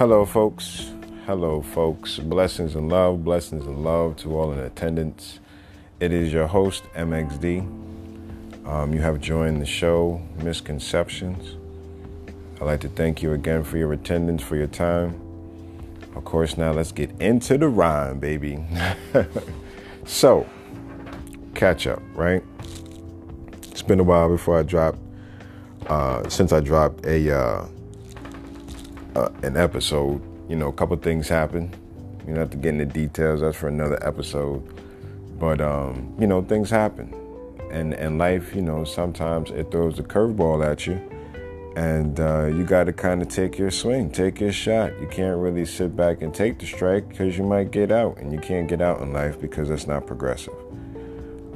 Hello, folks. Hello, folks. Blessings and love, blessings and love to all in attendance. It is your host, MXD. Um, you have joined the show, Misconceptions. I'd like to thank you again for your attendance, for your time. Of course, now let's get into the rhyme, baby. so, catch up, right? It's been a while before I dropped, uh, since I dropped a uh, uh, an episode. You know, a couple things happened. You don't have to get into details. That's for another episode. But um, you know, things happen, and and life, you know, sometimes it throws a curveball at you and uh, you got to kind of take your swing, take your shot. You can't really sit back and take the strike because you might get out, and you can't get out in life because it's not progressive.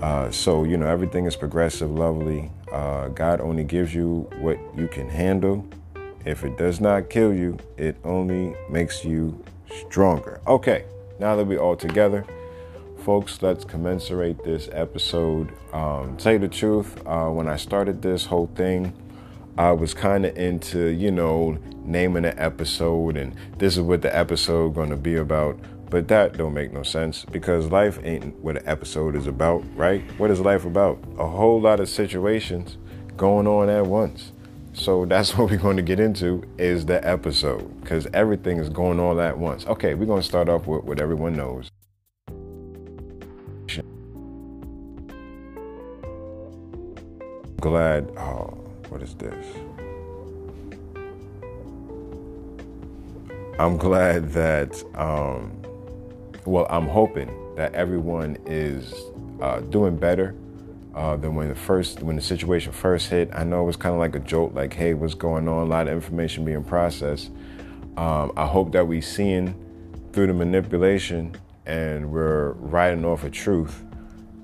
Uh, so you know everything is progressive, lovely. Uh, God only gives you what you can handle. If it does not kill you, it only makes you stronger. Okay, now that we're all together, folks, let's commensurate this episode. Um, tell you the truth, uh, when I started this whole thing. I was kind of into, you know, naming an episode and this is what the episode going to be about. But that don't make no sense because life ain't what an episode is about, right? What is life about? A whole lot of situations going on at once. So that's what we're going to get into is the episode because everything is going all at once. Okay, we're going to start off with what everyone knows. Glad. Oh, what is this? I'm glad that, um, well, I'm hoping that everyone is uh, doing better uh, than when the first, when the situation first hit. I know it was kind of like a jolt, like, hey, what's going on? A lot of information being processed. Um, I hope that we're seeing through the manipulation and we're writing off a truth.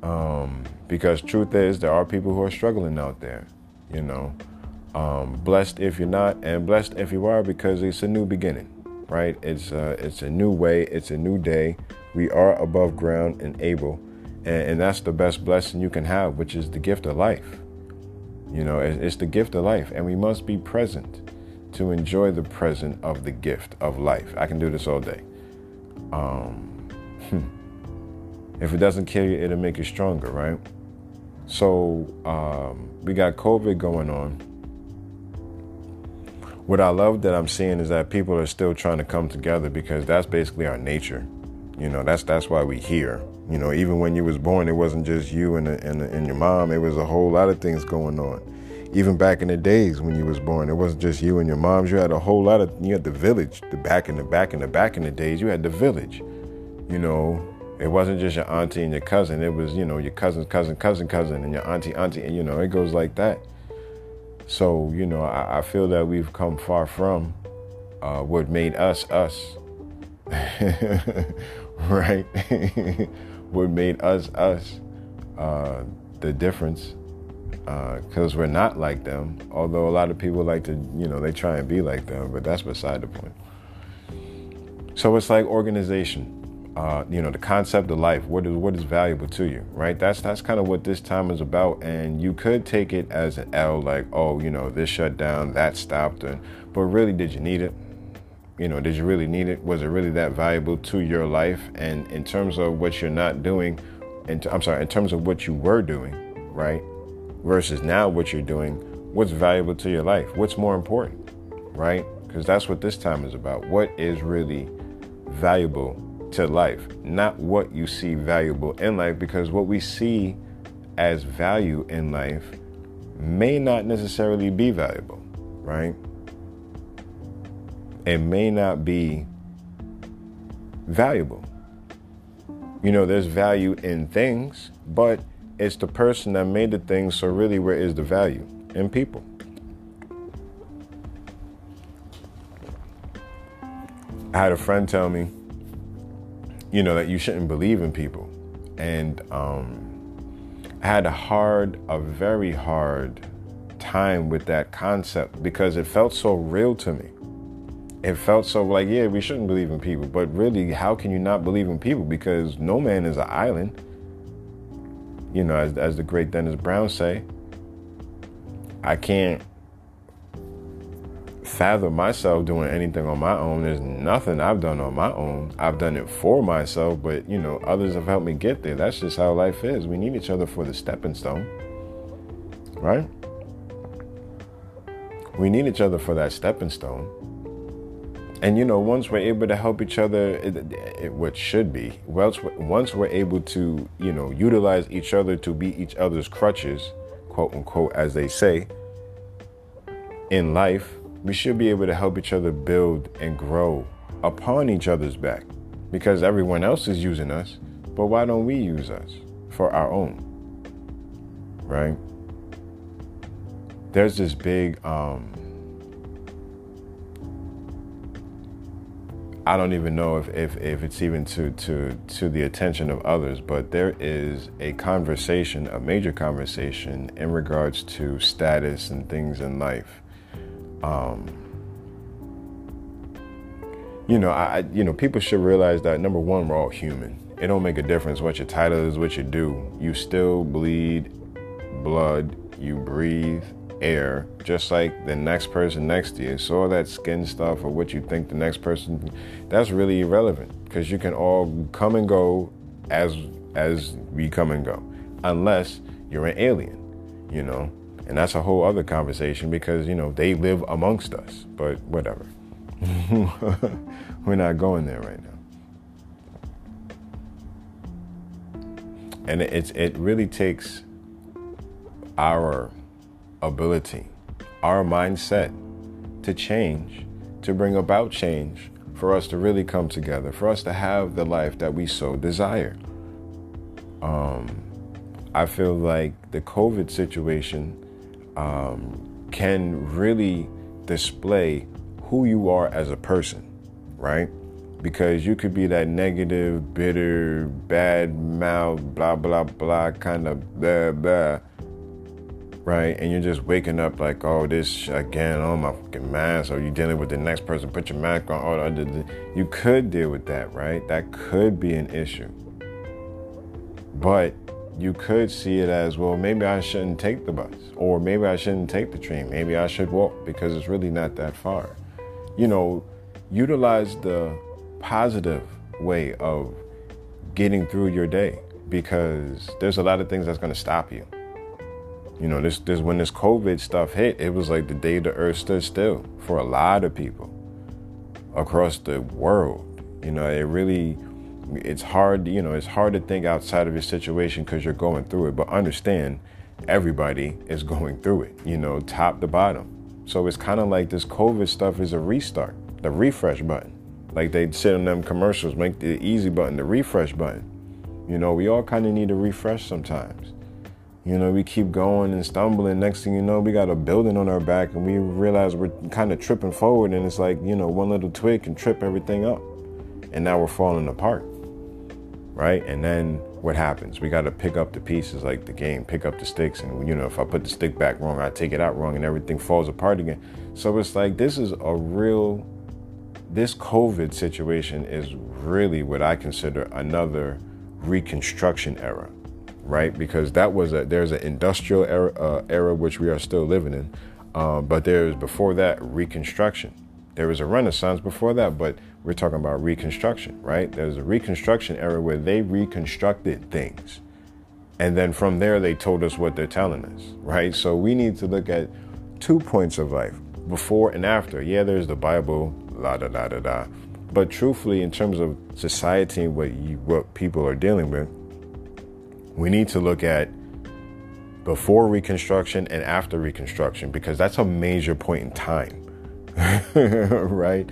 Um, because truth is, there are people who are struggling out there you know. Um, blessed if you're not, and blessed if you are, because it's a new beginning, right? It's a, it's a new way, it's a new day. We are above ground and able, and, and that's the best blessing you can have, which is the gift of life. You know, it's the gift of life, and we must be present to enjoy the present of the gift of life. I can do this all day. Um, if it doesn't kill you, it'll make you stronger, right? So um, we got COVID going on. What I love that I'm seeing is that people are still trying to come together because that's basically our nature. You know, that's that's why we here. You know, even when you was born, it wasn't just you and, the, and, the, and your mom. It was a whole lot of things going on. Even back in the days when you was born, it wasn't just you and your moms. You had a whole lot of. You had the village. The back in the back in the back in the days, you had the village. You know, it wasn't just your auntie and your cousin. It was, you know, your cousin's cousin, cousin, cousin, and your auntie, auntie, and you know, it goes like that. So, you know, I, I feel that we've come far from uh, what made us us. right? what made us us. Uh, the difference, because uh, we're not like them. Although a lot of people like to, you know, they try and be like them, but that's beside the point. So it's like organization uh, you know, the concept of life. What is what is valuable to you, right? That's that's kind of what this time is about. And you could take it as an L, like, oh, you know, this shut down, that stopped, and but really, did you need it? You know, did you really need it? Was it really that valuable to your life? And in terms of what you're not doing, and I'm sorry, in terms of what you were doing, right, versus now what you're doing, what's valuable to your life? What's more important, right? Because that's what this time is about. What is really valuable to life, not what you see valuable in life, because what we see as value in life may not necessarily be valuable, right? It may not be valuable. You know, there's value in things, but it's the person that made the thing, so really, where is the value? In people. I had a friend tell me, you know, that you shouldn't believe in people. And um, I had a hard, a very hard time with that concept because it felt so real to me. It felt so like, yeah, we shouldn't believe in people. But really, how can you not believe in people? Because no man is an island. You know, as, as the great Dennis Brown say, I can't fathom myself doing anything on my own. There's nothing I've done on my own. I've done it for myself, but you know, others have helped me get there. That's just how life is. We need each other for the stepping stone, right? We need each other for that stepping stone. And you know, once we're able to help each other, it, it, what should be, once, once we're able to, you know, utilize each other to be each other's crutches, quote unquote, as they say, in life, we should be able to help each other build and grow upon each other's back because everyone else is using us, but why don't we use us for our own? Right? There's this big, um, I don't even know if, if, if it's even to, to, to the attention of others, but there is a conversation, a major conversation in regards to status and things in life. Um, you know, I, you know, people should realize that number one, we're all human. It don't make a difference what your title is, what you do. You still bleed blood, you breathe, air, just like the next person next to you. So all that skin stuff or what you think the next person, that's really irrelevant because you can all come and go as as we come and go, unless you're an alien, you know. And that's a whole other conversation because you know they live amongst us. But whatever, we're not going there right now. And it's it really takes our ability, our mindset to change, to bring about change, for us to really come together, for us to have the life that we so desire. Um, I feel like the COVID situation um, can really display who you are as a person, right? Because you could be that negative, bitter, bad mouth, blah, blah, blah, kind of blah, blah right? And you're just waking up like, oh, this again, oh my fucking mask, or you dealing with the next person, put your mask on. Oh, you could deal with that, right? That could be an issue. But you could see it as, well, maybe I shouldn't take the bus, or maybe I shouldn't take the train, maybe I should walk because it's really not that far. You know, utilize the positive way of getting through your day because there's a lot of things that's going to stop you you know, this this when this COVID stuff hit, it was like the day the earth stood still for a lot of people across the world. You know, it really it's hard, you know, it's hard to think outside of your situation because you're going through it. But understand everybody is going through it, you know, top to bottom. So it's kind of like this COVID stuff is a restart, the refresh button. Like they said in them commercials, make the easy button, the refresh button. You know, we all kind of need a refresh sometimes. You know, we keep going and stumbling. Next thing you know, we got a building on our back and we realize we're kind of tripping forward. And it's like, you know, one little twig can trip everything up. And now we're falling apart. Right? And then what happens? We got to pick up the pieces like the game, pick up the sticks. And, you know, if I put the stick back wrong, I take it out wrong and everything falls apart again. So it's like, this is a real, this COVID situation is really what I consider another reconstruction era right? Because that was a there's an industrial era, uh, era which we are still living in, um, but there's before that Reconstruction. There was a Renaissance before that, but we're talking about Reconstruction, right? There's a Reconstruction era where they reconstructed things, and then from there they told us what they're telling us, right? So we need to look at two points of life, before and after. Yeah, there's the Bible, la da da da da. But truthfully, in terms of society and what you, what people are dealing with, we need to look at before Reconstruction and after Reconstruction because that's a major point in time, right?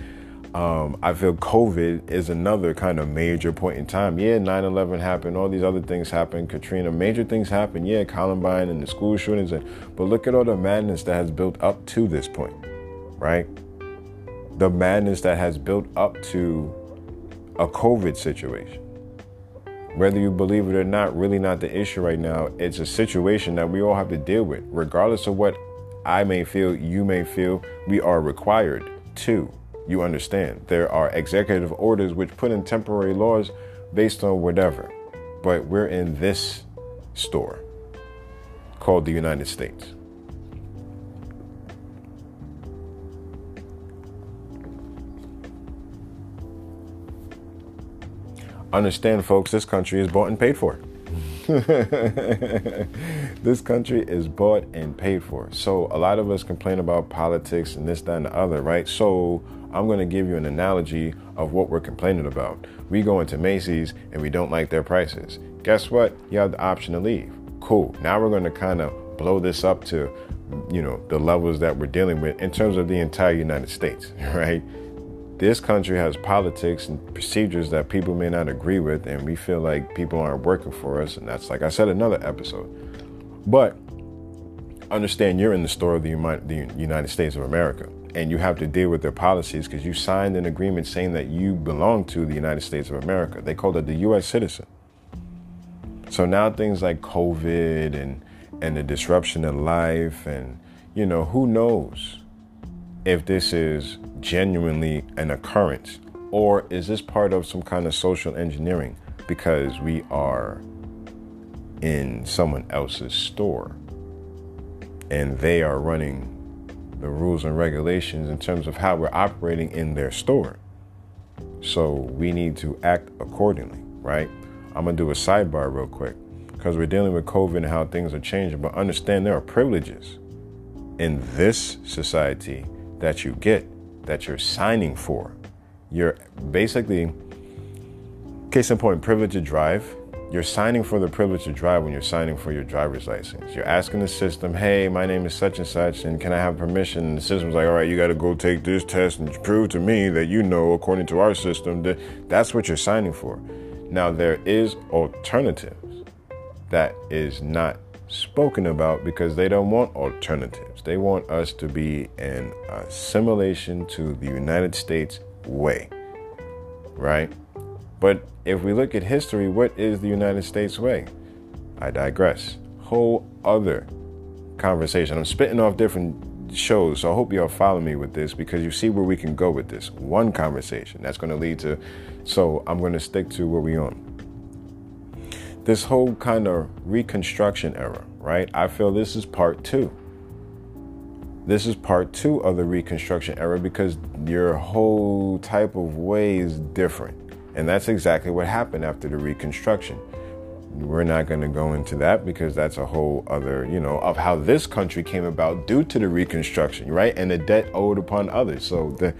Um, I feel COVID is another kind of major point in time. Yeah, 9 11 happened, all these other things happened, Katrina, major things happened. Yeah, Columbine and the school shootings. And, but look at all the madness that has built up to this point, right? The madness that has built up to a COVID situation whether you believe it or not, really not the issue right now. It's a situation that we all have to deal with. Regardless of what I may feel, you may feel, we are required to. You understand. There are executive orders which put in temporary laws based on whatever. But we're in this store called the United States. Understand, folks, this country is bought and paid for. this country is bought and paid for. So a lot of us complain about politics and this, that, and the other, right? So I'm going to give you an analogy of what we're complaining about. We go into Macy's and we don't like their prices. Guess what? You have the option to leave. Cool. Now we're going to kind of blow this up to, you know, the levels that we're dealing with in terms of the entire United States, right? This country has politics and procedures that people may not agree with, and we feel like people aren't working for us. And that's, like I said, another episode. But understand you're in the store of the United States of America, and you have to deal with their policies because you signed an agreement saying that you belong to the United States of America. They called it the U.S. citizen. So now things like COVID and and the disruption of life, and you know, who knows if this is genuinely an occurrence or is this part of some kind of social engineering because we are in someone else's store and they are running the rules and regulations in terms of how we're operating in their store. So we need to act accordingly, right? I'm gonna do a sidebar real quick because we're dealing with COVID and how things are changing, but understand there are privileges in this society that you get that you're signing for. You're basically, case in point, privilege to drive. You're signing for the privilege to drive when you're signing for your driver's license. You're asking the system, hey, my name is such and such, and can I have permission? And the system's like, all right, you got to go take this test and prove to me that you know, according to our system, that that's what you're signing for. Now, there is alternatives that is not spoken about because they don't want alternatives. They want us to be an assimilation to the United States way, right? But if we look at history, what is the United States way? I digress. Whole other conversation. I'm spitting off different shows, so I hope y'all follow me with this because you see where we can go with this. One conversation that's going to lead to. So I'm going to stick to where we on this whole kind of reconstruction era, right? I feel this is part two. This is part two of the reconstruction era because your whole type of way is different. And that's exactly what happened after the reconstruction. We're not going to go into that because that's a whole other, you know, of how this country came about due to the reconstruction, right? And the debt owed upon others. So the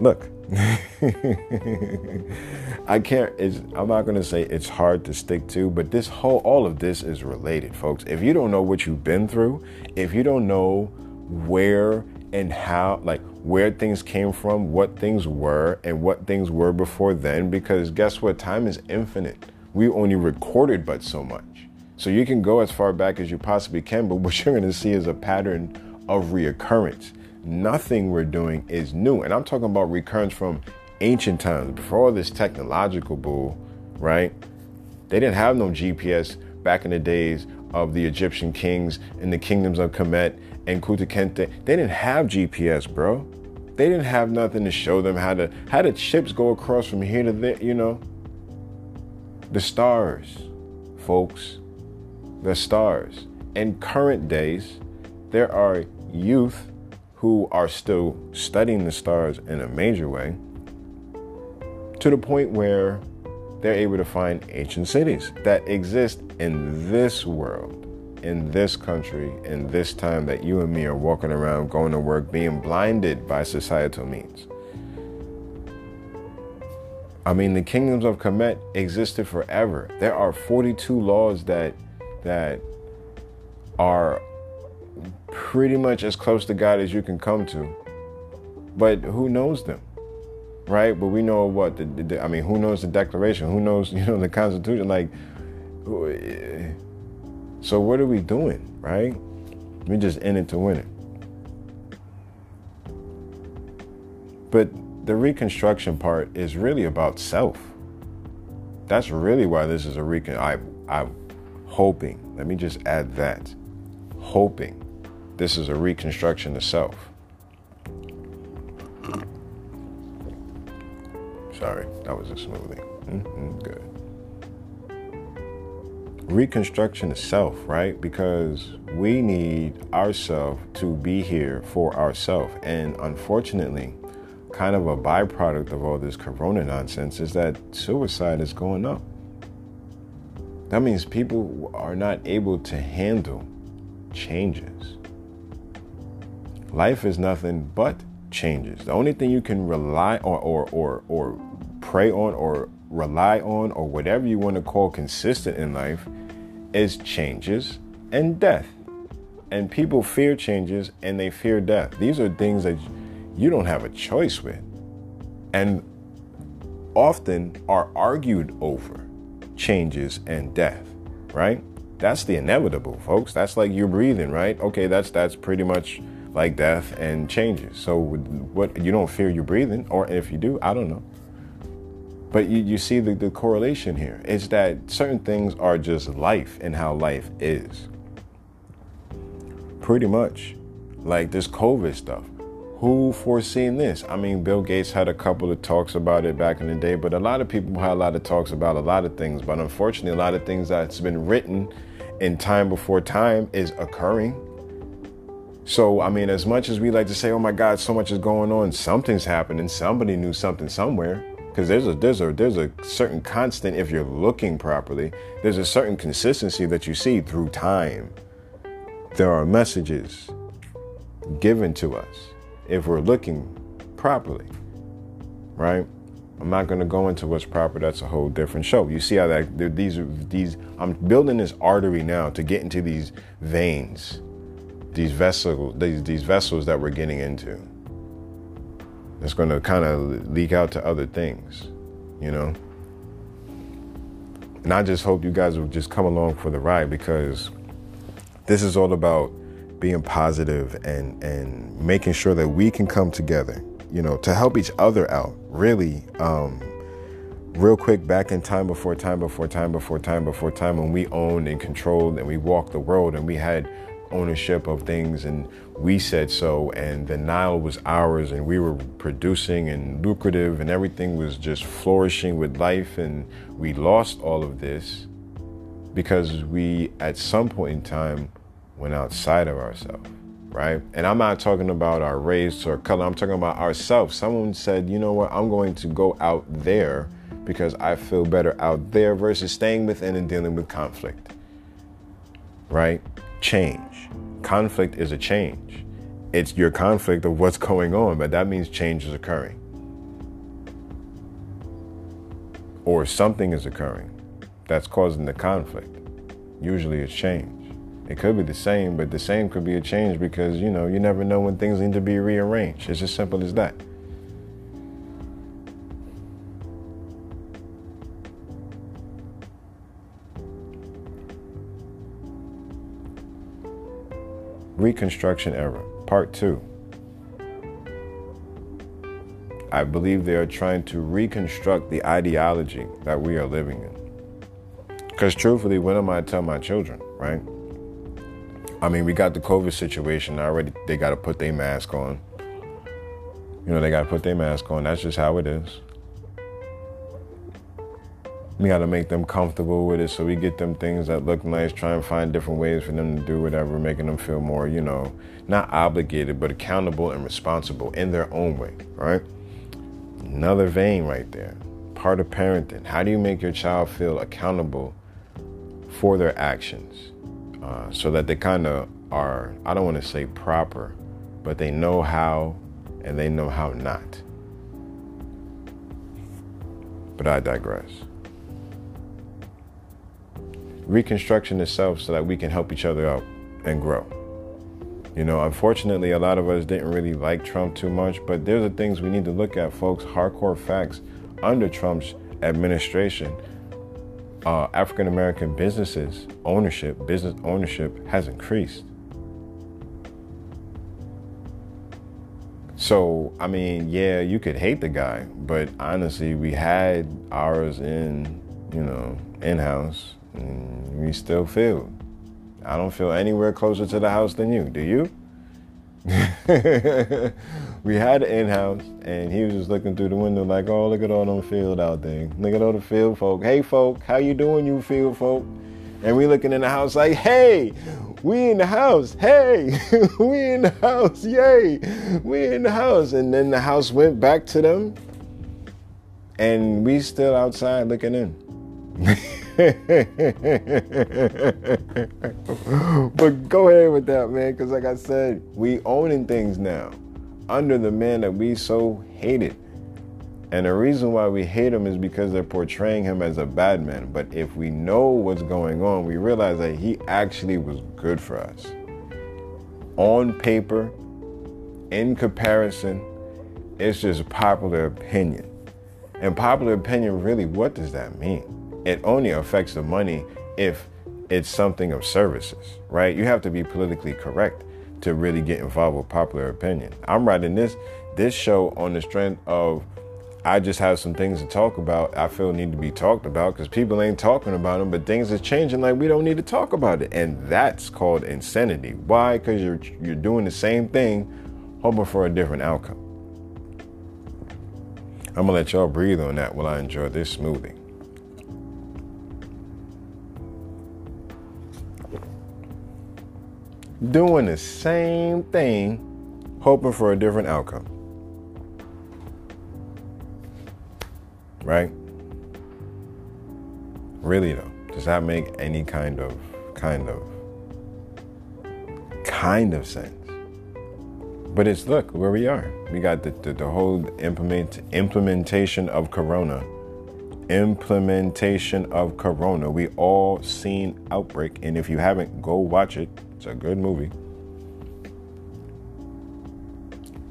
look, I can't. I'm not to say it's hard to stick to, but this whole, all of this is related, folks. If you don't know what you've been through, if you don't know where and how, like where things came from, what things were, and what things were before then, because guess what? Time is infinite. We only recorded but so much. So you can go as far back as you possibly can, but what you're to see is a pattern of reoccurrence nothing we're doing is new. And I'm talking about recurrence from ancient times, before all this technological bull, right? They didn't have no GPS back in the days of the Egyptian kings and the kingdoms of Kemet and Kunta Kinte. They didn't have GPS, bro. They didn't have nothing to show them how to how the ships go across from here to there, you know. The stars, folks. The stars. In current days, there are youth who are still studying the stars in a major way to the point where they're able to find ancient cities that exist in this world, in this country, in this time that you and me are walking around, going to work, being blinded by societal means. I mean, the kingdoms of Kemet existed forever. There are 42 laws that that are pretty much as close to God as you can come to. But who knows them? Right? But we know what the, the I mean, who knows the Declaration? Who knows, you know, the Constitution? Like, so what are we doing, right? We just in it to win it. But the reconstruction part is really about self. That's really why this is a recon. I, I'm hoping. Let me just add that. Hoping this is a reconstruction of self. Sorry, that was a smoothie. Mm-hmm, good. Reconstruction of self, right? Because we need ourselves to be here for ourselves. And unfortunately, kind of a byproduct of all this corona nonsense is that suicide is going up. That means people are not able to handle changes. Life is nothing but changes. The only thing you can rely on or or or pray on or rely on or whatever you want to call consistent in life is changes and death. And people fear changes and they fear death. These are things that you don't have a choice with. And often are argued over changes and death, right? That's the inevitable, folks. That's like you're breathing, right? Okay, that's that's pretty much like death and changes. So what you don't fear you're breathing, or if you do, I don't know. But you, you see the, the correlation here is that certain things are just life and how life is. Pretty much. Like this COVID stuff. Who foreseen this? I mean, Bill Gates had a couple of talks about it back in the day, but a lot of people had a lot of talks about a lot of things. But unfortunately, a lot of things that's been written in time before time is occurring. So, I mean, as much as we like to say, oh my God, so much is going on, something's happening, somebody knew something somewhere. Because there's a there's a there's a certain constant if you're looking properly there's a certain consistency that you see through time. There are messages given to us if we're looking properly right i'm not going to go into what's proper that's a whole different show you see how that these are these i'm building this artery now to get into these veins these vessels these, these vessels that we're getting into that's going to kind of leak out to other things, you know? And I just hope you guys will just come along for the ride because this is all about being positive and and making sure that we can come together, you know, to help each other out. Really, um, real quick back in time before time before time before time before time when we owned and controlled and we walked the world and we had ownership of things and we said so and the Nile was ours and we were producing and lucrative and everything was just flourishing with life and we lost all of this because we at some point in time went outside of ourselves right and i'm not talking about our race or color i'm talking about ourselves someone said you know what i'm going to go out there because i feel better out there versus staying within and dealing with conflict right change. Conflict is a change. It's your conflict of what's going on, but that means change is occurring. Or something is occurring that's causing the conflict. Usually it's change. It could be the same, but the same could be a change because, you know, you never know when things need to be rearranged. It's as simple as that. Reconstruction Era, Part 2. I believe they are trying to reconstruct the ideology that we are living in. Because truthfully, when am I to tell my children, right? I mean, we got the COVID situation already. They got to put their mask on. You know, they got to put their mask on. That's just how it is. We got to make them comfortable with it so we get them things that look nice, try and find different ways for them to do whatever, making them feel more, you know, not obligated, but accountable and responsible in their own way, right? Another vein right there. Part of parenting. How do you make your child feel accountable for their actions uh, so that they kind of are, I don't want to say proper, but they know how and they know how not. But I digress reconstruction itself so that we can help each other out and grow. You know, unfortunately, a lot of us didn't really like Trump too much, but there's the things we need to look at, folks. Hardcore facts. Under Trump's administration, uh, African American businesses ownership, business ownership has increased. So, I mean, yeah, you could hate the guy, but honestly, we had ours in, you know, in house Mm, we still feel. I don't feel anywhere closer to the house than you. Do you? we had an in-house, and he was just looking through the window like, "Oh, look at all them field out there. Look at all the field folk. Hey, folk, how you doing, you field folk?" And we looking in the house like, "Hey, we in the house. Hey, we in the house. Yay, we in the house. And then the house went back to them, and we still outside looking in. but go ahead with that, man, because like I said, we owning things now under the man that we so hated. And the reason why we hate him is because they're portraying him as a bad man. But if we know what's going on, we realize that he actually was good for us. On paper, in comparison, it's just popular opinion. And popular opinion, really, what does that mean? It only affects the money if it's something of services, right? You have to be politically correct to really get involved with popular opinion. I'm writing this this show on the strength of I just have some things to talk about. I feel need to be talked about because people ain't talking about them, but things are changing. Like we don't need to talk about it, and that's called insanity. Why? Because you're you're doing the same thing, hoping for a different outcome. I'm gonna let y'all breathe on that while I enjoy this smoothie. Doing the same thing, hoping for a different outcome. right? Really though, does that make any kind of kind of kind of sense? But it's look where we are. We got the, the, the whole implement implementation of Corona. Implementation of Corona. We all seen Outbreak, and if you haven't, go watch it. It's a good movie.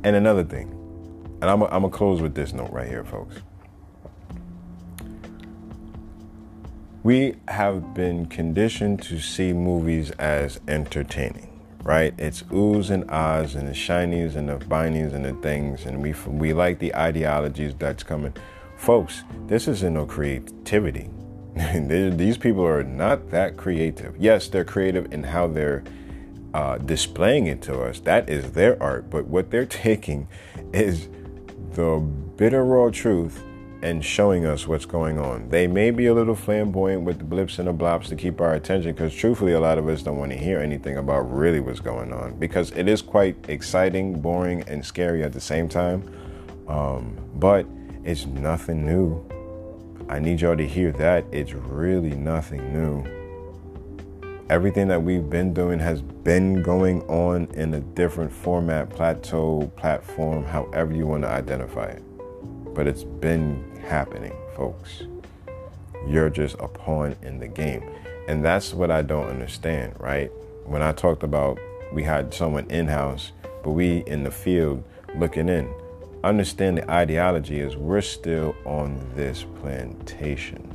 And another thing, and I'm gonna close with this note right here, folks. we have been conditioned to see movies as entertaining, right? It's oohs and ahs and the shinies and the binies and the things, and we we like the ideologies that's coming. Folks, this isn't no creativity. These people are not that creative. Yes, they're creative in how they're uh, displaying it to us. That is their art. But what they're taking is the bitter raw truth and showing us what's going on. They may be a little flamboyant with the blips and the blops to keep our attention because truthfully, a lot of us don't want to hear anything about really what's going on because it is quite exciting, boring, and scary at the same time. Um, but it's nothing new. I need y'all to hear that. It's really nothing new. Everything that we've been doing has been going on in a different format, plateau, platform, however you want to identify it. But it's been happening, folks. You're just a pawn in the game. And that's what I don't understand, right? When I talked about we had someone in house, but we in the field looking in. Understand the ideology is we're still on this plantation.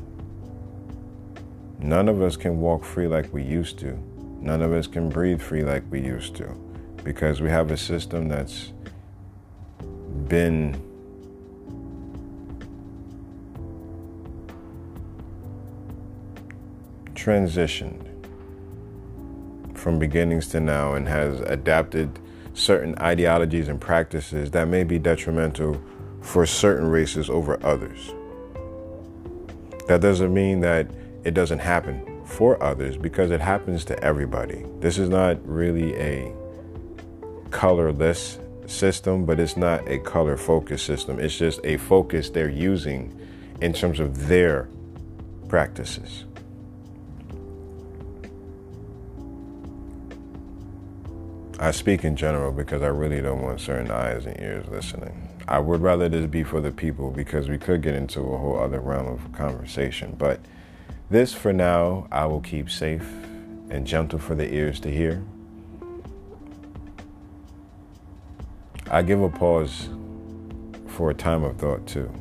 None of us can walk free like we used to. None of us can breathe free like we used to because we have a system that's been transitioned from beginnings to now and has adapted certain ideologies and practices that may be detrimental for certain races over others. That doesn't mean that it doesn't happen for others because it happens to everybody. This is not really a colorless system, but it's not a color focused system. It's just a focus they're using in terms of their practices. I speak in general because I really don't want certain eyes and ears listening. I would rather this be for the people because we could get into a whole other realm of conversation. But this, for now, I will keep safe and gentle for the ears to hear. I give a pause for a time of thought too.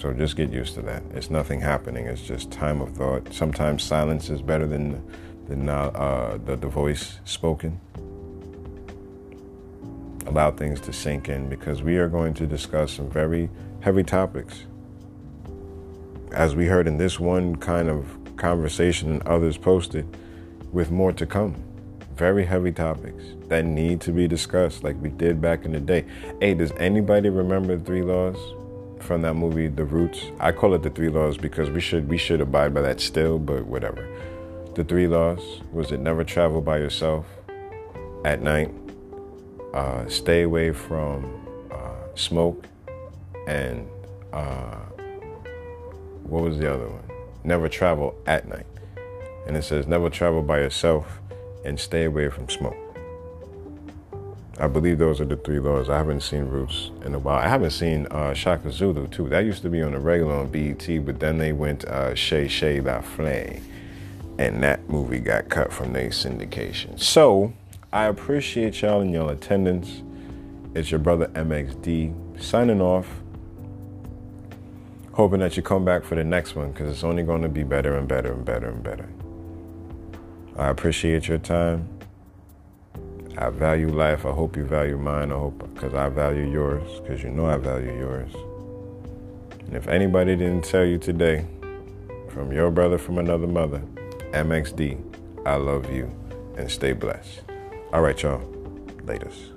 So just get used to that. It's nothing happening. It's just time of thought. Sometimes silence is better than than uh, the, the voice spoken allow things to sink in because we are going to discuss some very heavy topics. As we heard in this one kind of conversation and others posted, with more to come. Very heavy topics that need to be discussed, like we did back in the day. Hey, does anybody remember the three laws from that movie, The Roots? I call it the three laws because we should we should abide by that still, but whatever. The three laws was it never travel by yourself at night, uh, stay away from uh, smoke, and uh, what was the other one? Never travel at night. And it says never travel by yourself and stay away from smoke. I believe those are the three laws. I haven't seen Roots in a while. I haven't seen uh, Shaka Zulu too. That used to be on the regular on BET, but then they went uh, Shay Shay La Flame, and that movie got cut from their syndication. So I appreciate y'all and y'all attendance. It's your brother MXD signing off. Hoping that you come back for the next one because it's only going to be better and better and better and better. I appreciate your time. I value life. I hope you value mine. I hope because I value yours, because you know I value yours. And if anybody didn't tell you today, from your brother from another mother, MXD, I love you and stay blessed. All right, y'all. Latest.